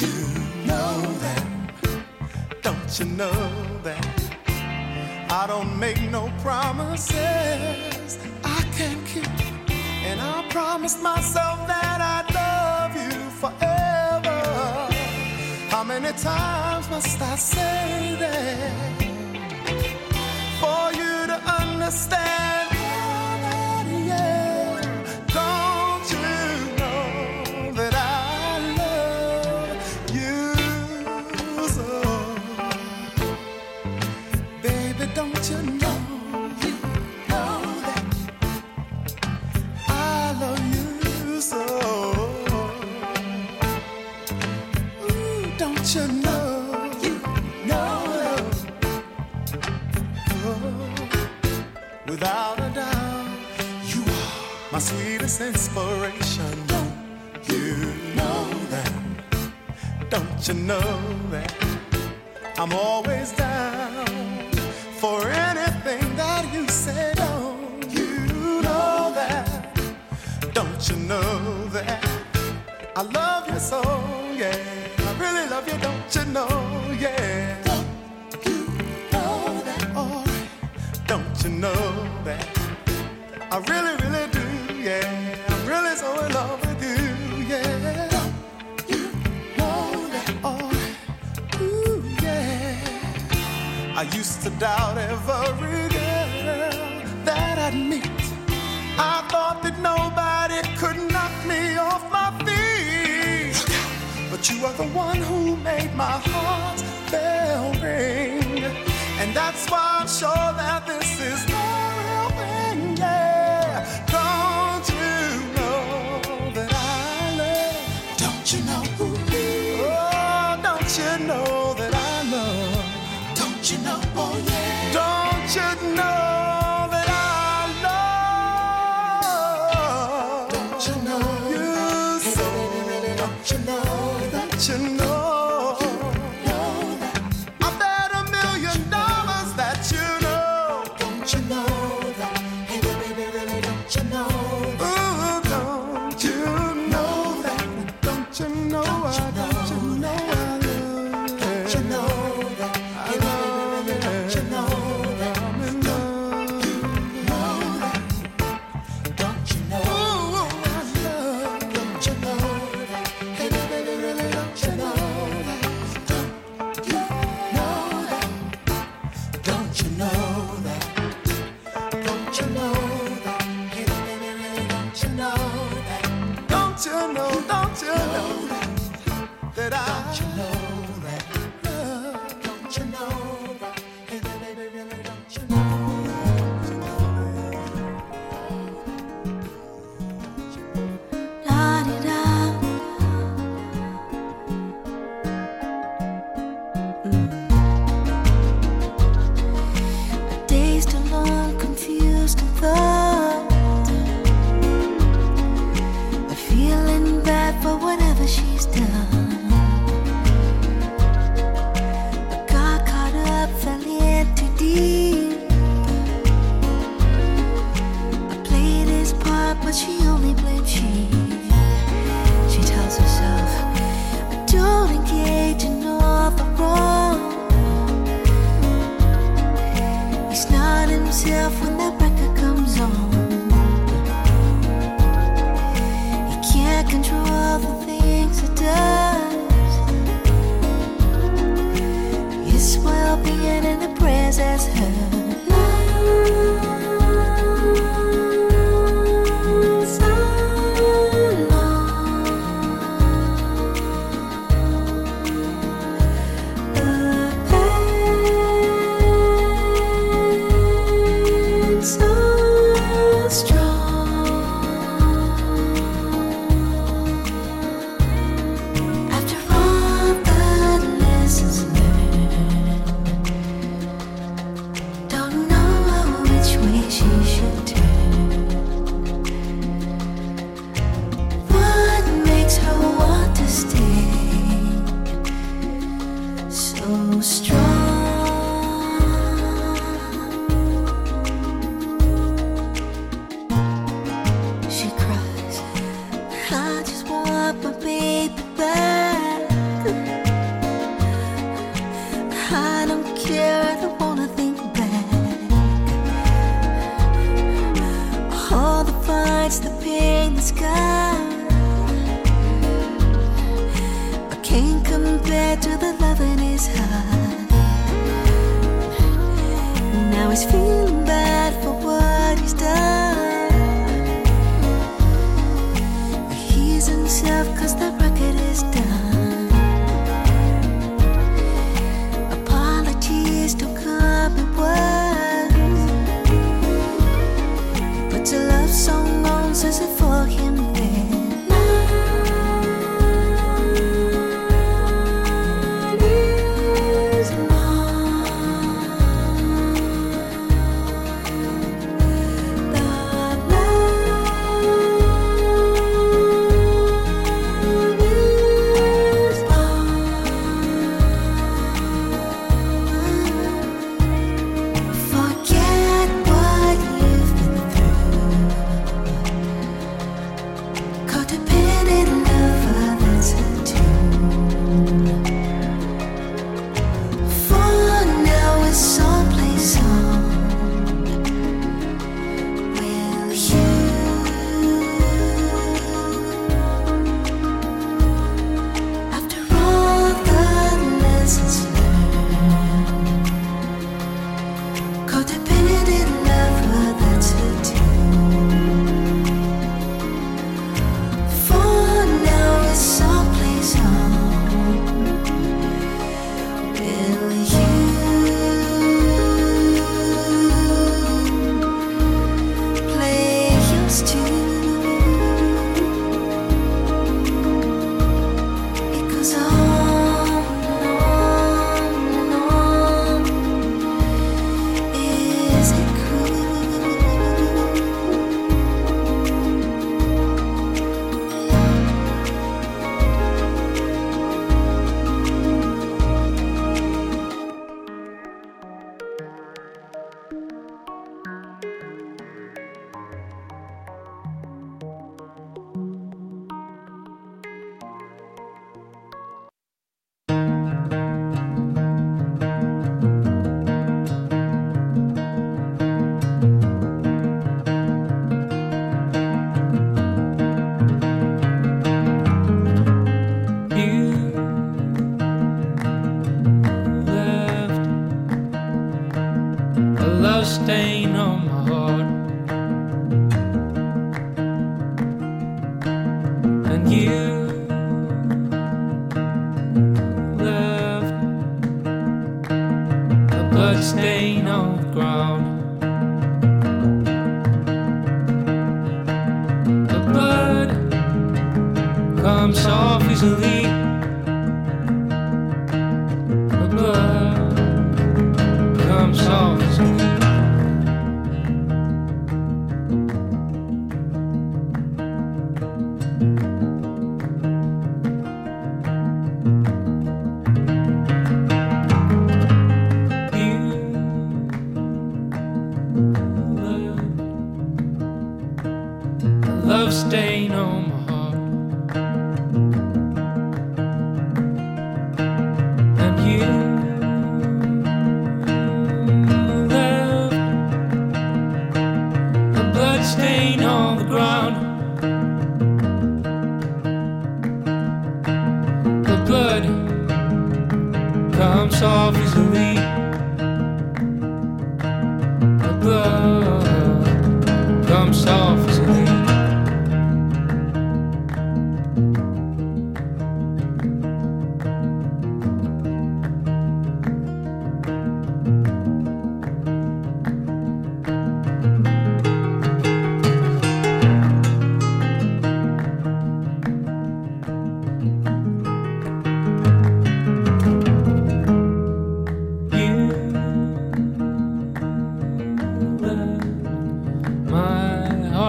you know that? Don't you know that? I don't make no promises I can't keep. And I promised myself that I'd love you forever. How many times must I say that for you to understand? Sweetest inspiration. Don't you know that? Don't you know that? I'm always down for anything that you say. Don't you know that? Don't you know that? I love you so, yeah. I really love you, don't you know, yeah. Don't you know that? Oh, don't you know that? I really, really do, yeah. I'm really so in love with you, yeah. You know that? Oh, ooh, yeah. I used to doubt every girl that I'd meet. I thought that nobody could knock me off my feet. But you are the one who made my heart bell ring. And that's why I'm sure that this is the se afunda pra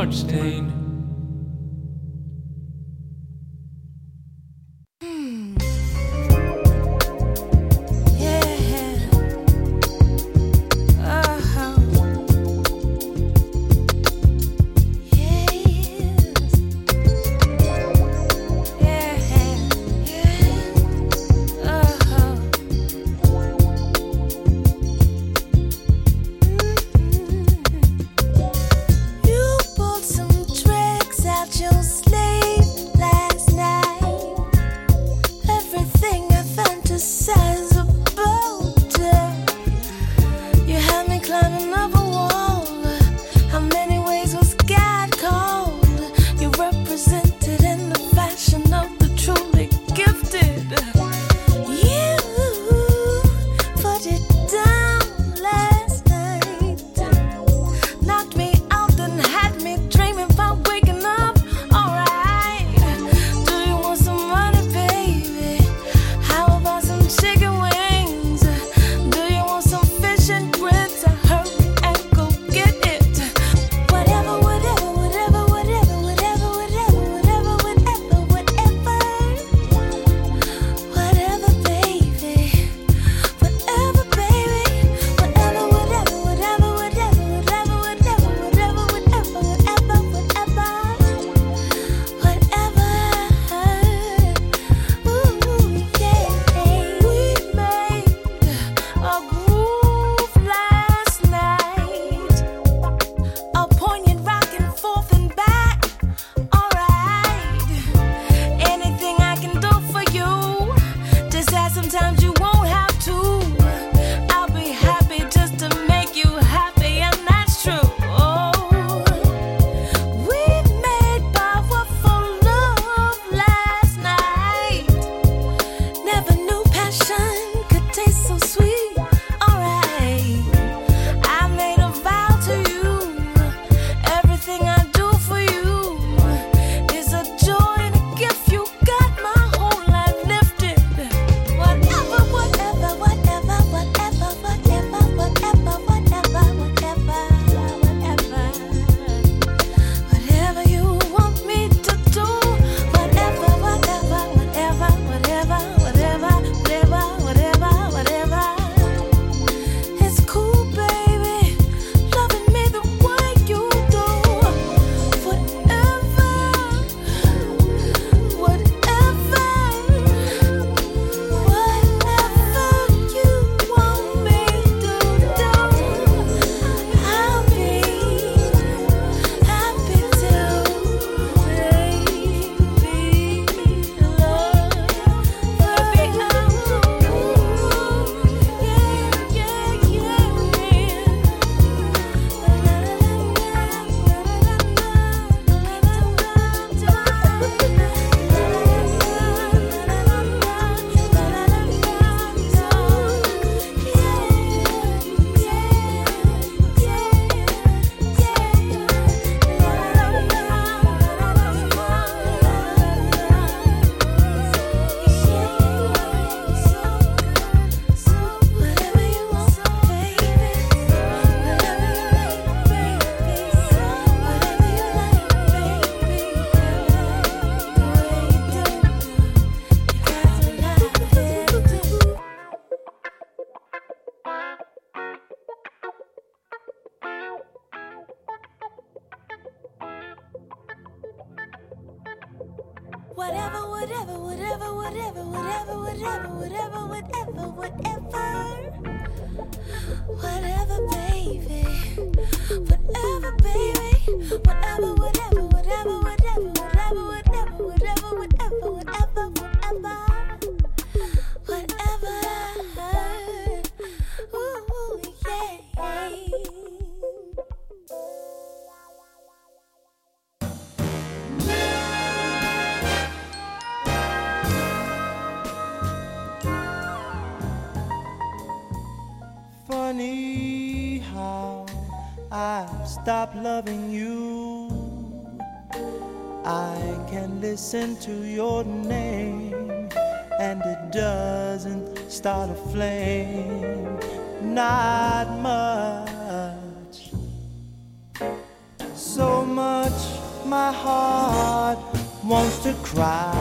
You listen to your name and it doesn't start a flame. Not much. So much my heart wants to cry.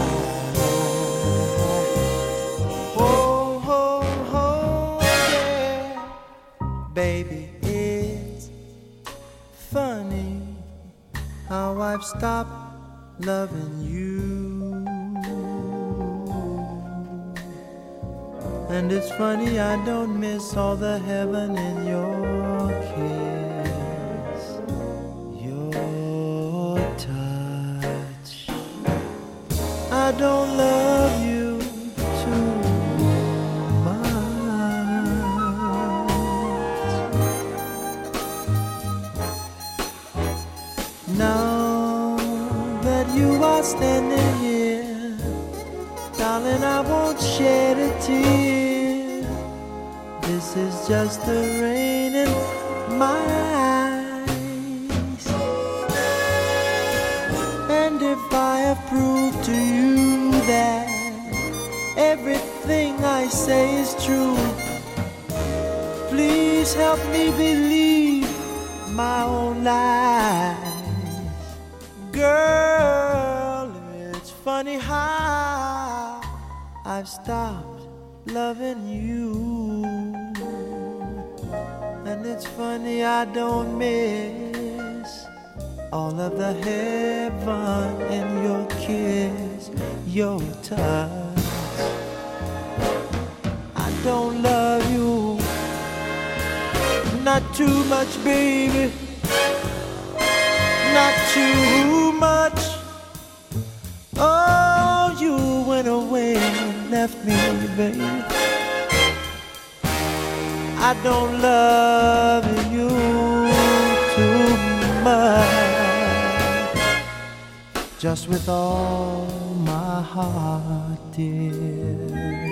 Oh, oh, oh, yeah. Baby, it's funny how I've stopped loving you. It's funny I don't miss all the heaven in your kiss, your touch. I don't love you too much. Now that you are standing here, darling, I won't shed a tear. This is just the rain in my eyes. And if I have proved to you that everything I say is true, please help me believe my own lies. Girl, it's funny how I've stopped loving you. And it's funny I don't miss all of the heaven in your kiss, your touch. I don't love you, not too much, baby, not too much. Oh, you went away and left me, baby. I don't love you too much. Just with all my heart, dear.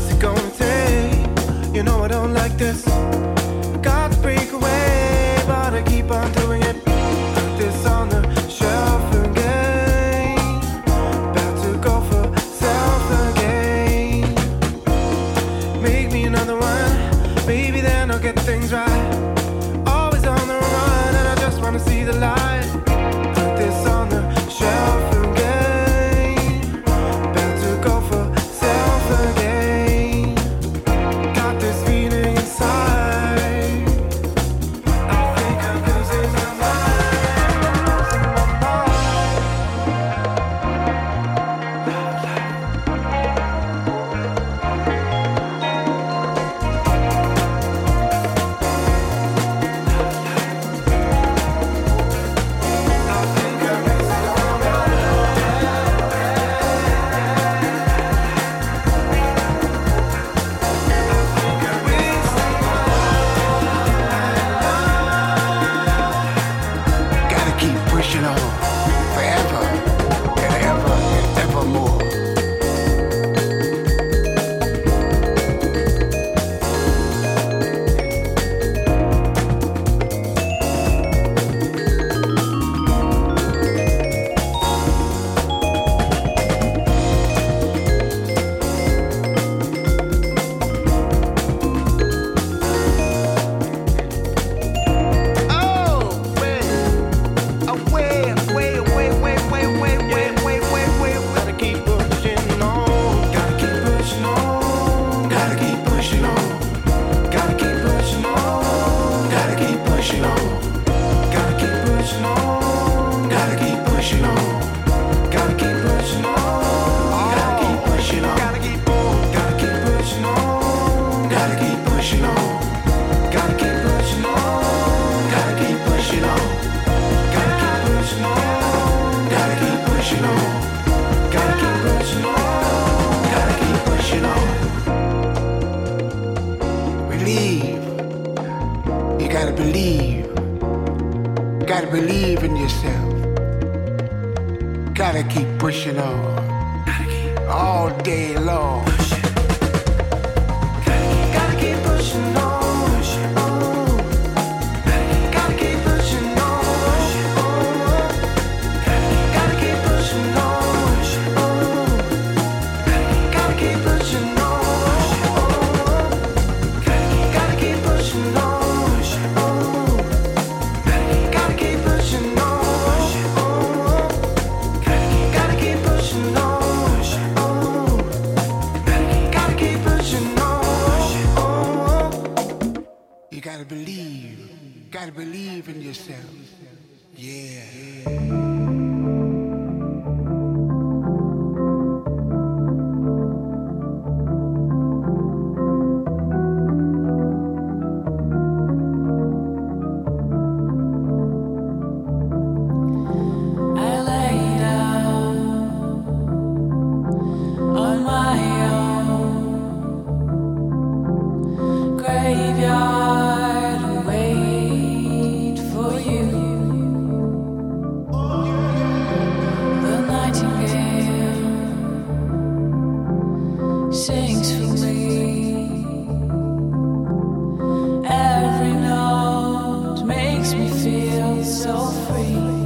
What's it gonna take? You know I don't like this. Gotta believe in yourself. Gotta keep pushing on. All day long. feel so free.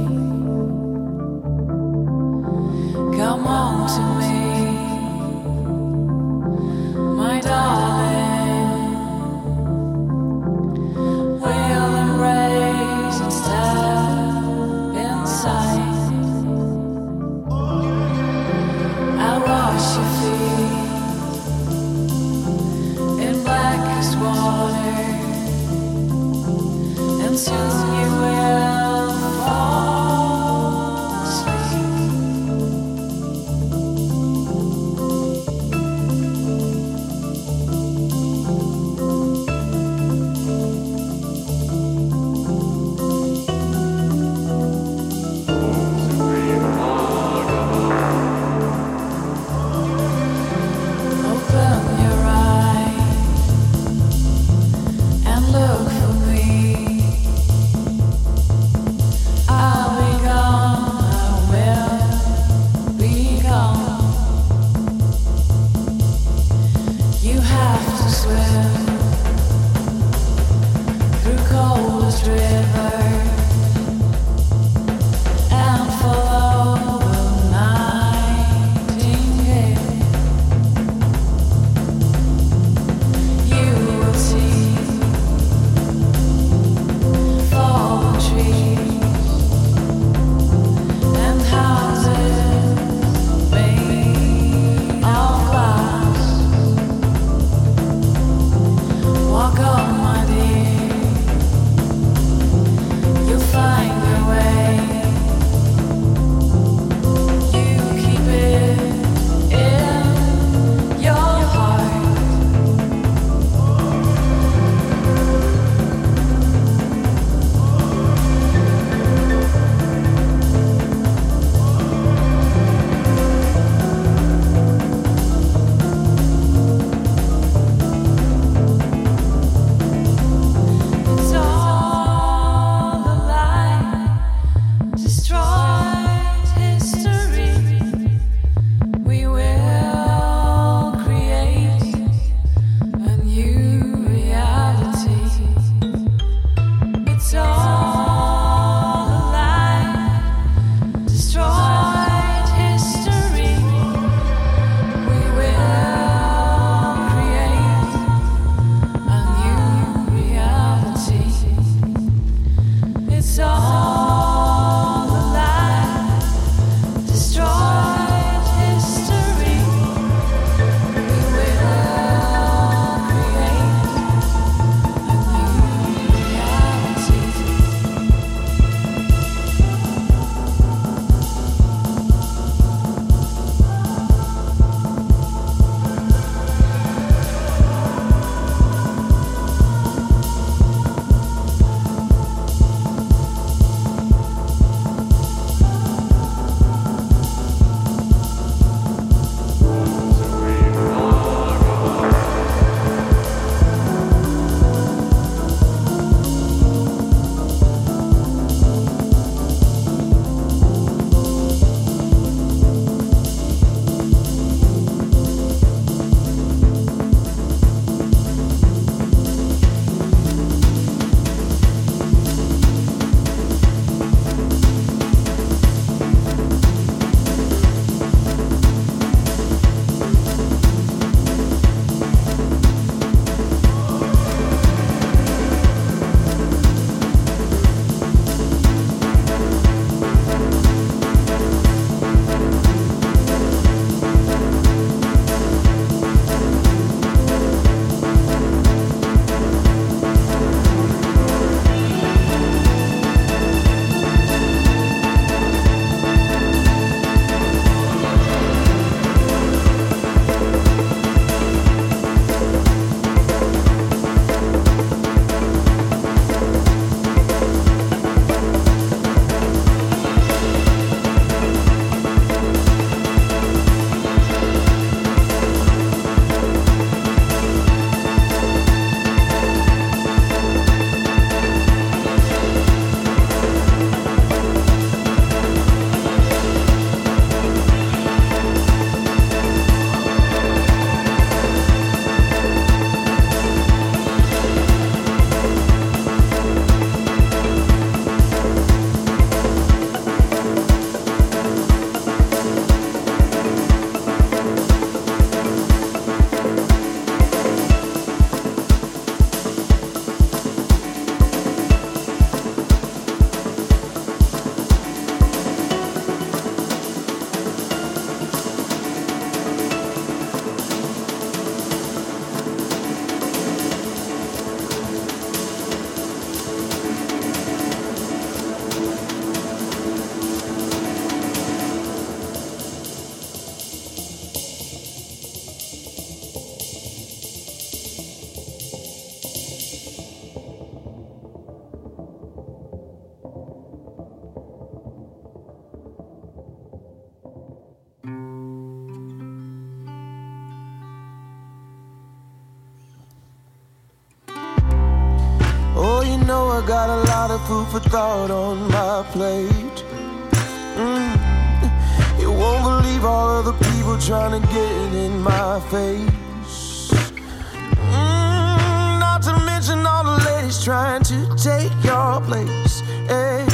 got a lot of food for thought on my plate. Mm. You won't believe all of the people trying to get in my face. Mm. Not to mention all the ladies trying to take your place. Hey.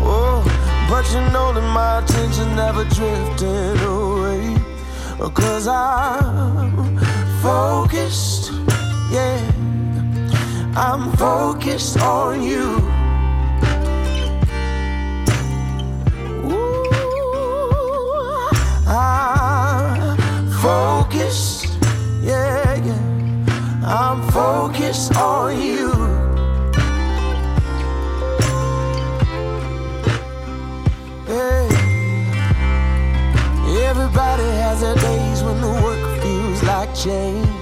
Oh, but you know that my attention never drifted away. Cause I'm focused, yeah. I'm focused on you. Ooh, I'm focused, yeah, yeah. I'm focused on you. Hey. Everybody has their days when the work feels like change.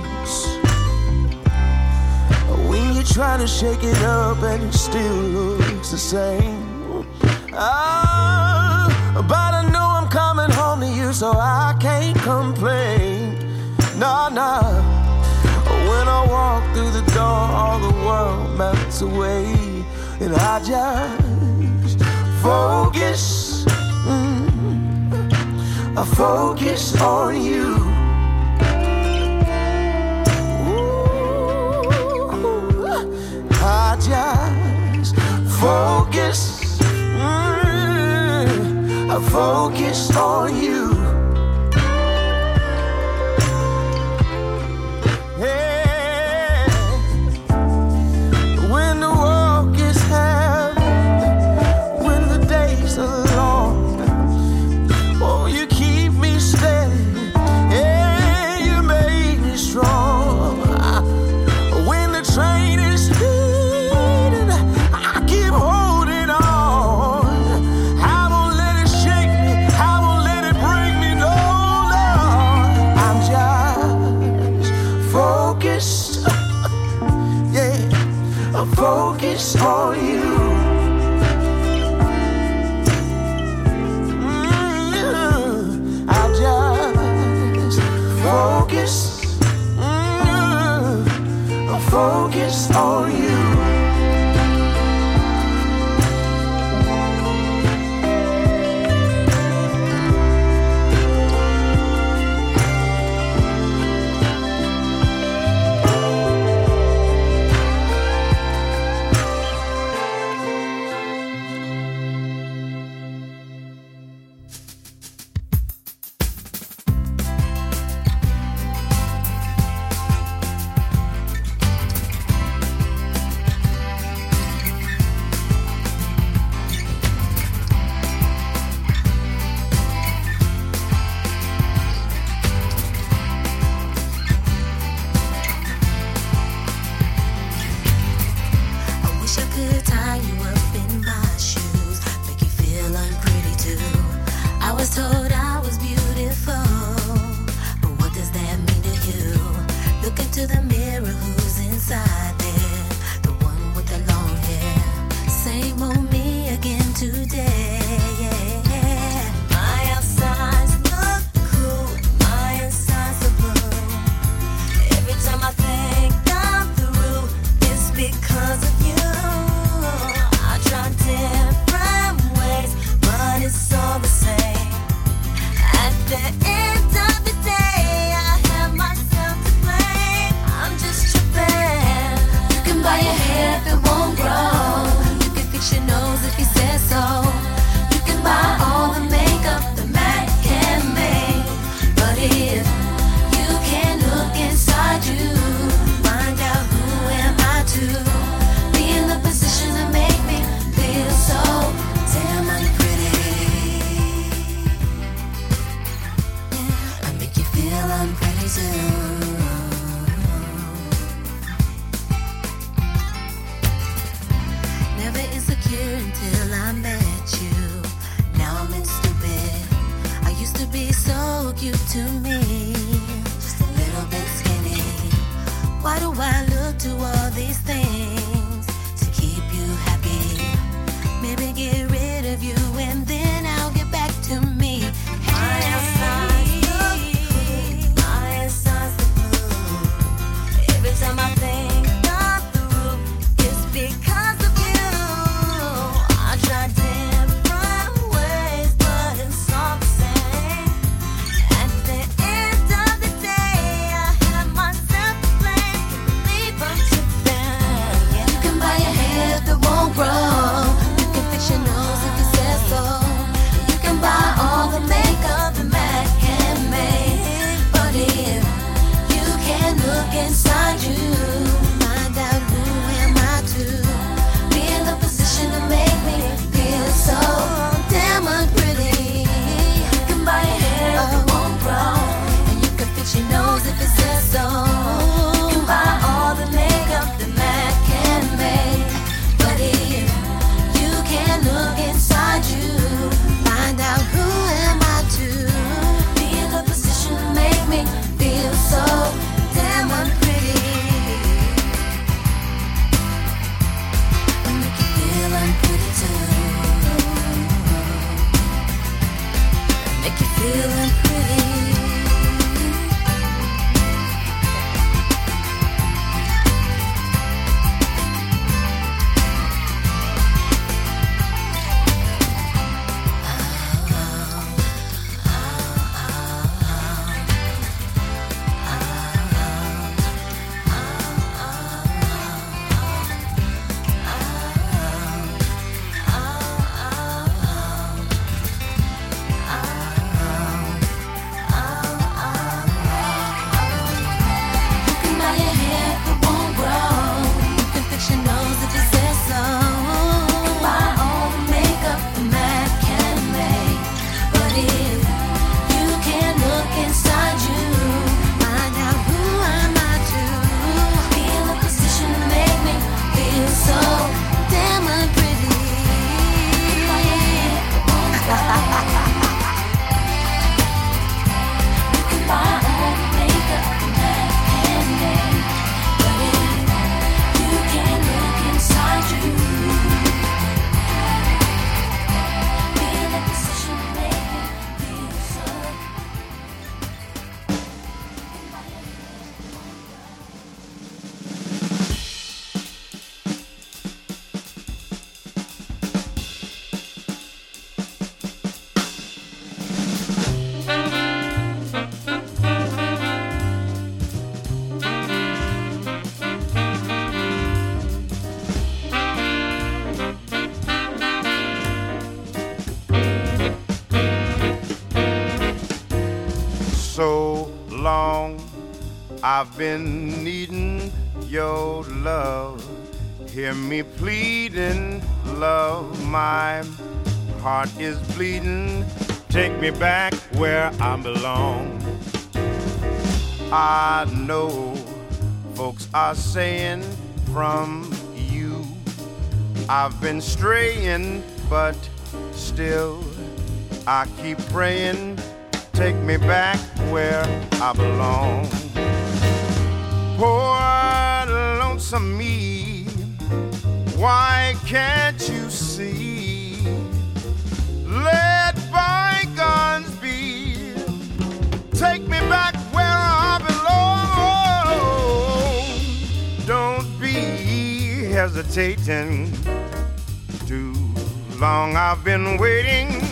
trying to shake it up and it still looks the same. Ah, but I know I'm coming home to you, so I can't complain. Nah, nah. When I walk through the door, all the world melts away, and I just focus. Mm, I focus on you. focus. Mm, I focus on you. I've been needing your love. Hear me pleading, love. My heart is bleeding. Take me back where I belong. I know folks are saying from you I've been straying, but still I keep praying. Take me back where I belong. Poor lonesome me, why can't you see? Let bygones be. Take me back where I belong. Don't be hesitating. Too long I've been waiting.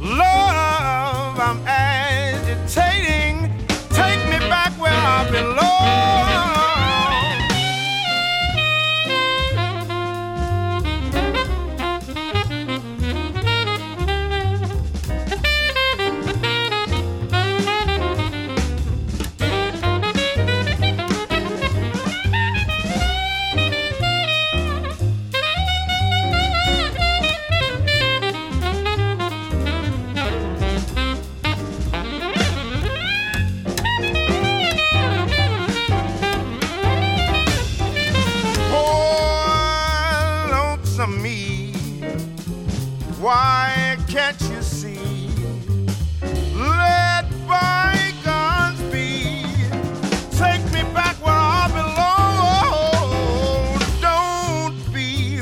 Love, I'm agitating. Take me back where I belong. Can't you see? Let be. Take me back where I belong. Don't be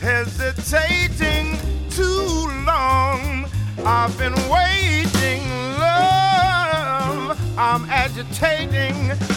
hesitating too long. I've been waiting, love. I'm agitating.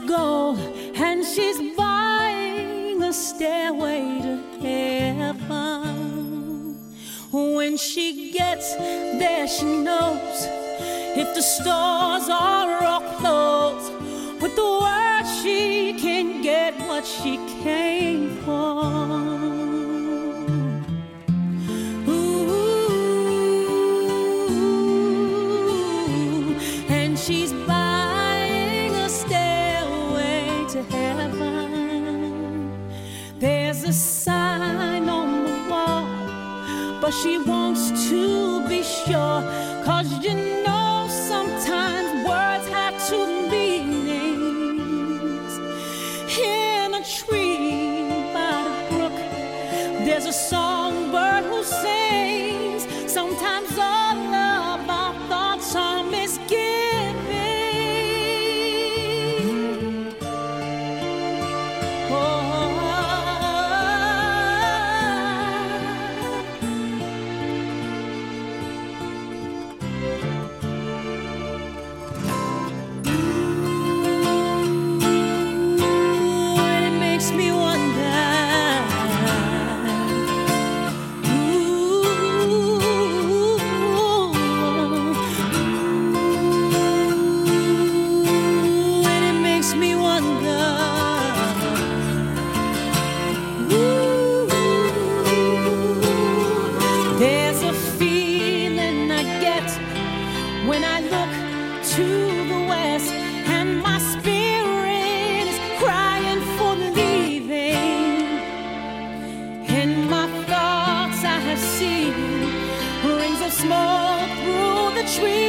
Is and she's buying a stairway to heaven. When she gets there, she knows if the stores are all closed. With the word, she can get what she came for. 哟 Sweet.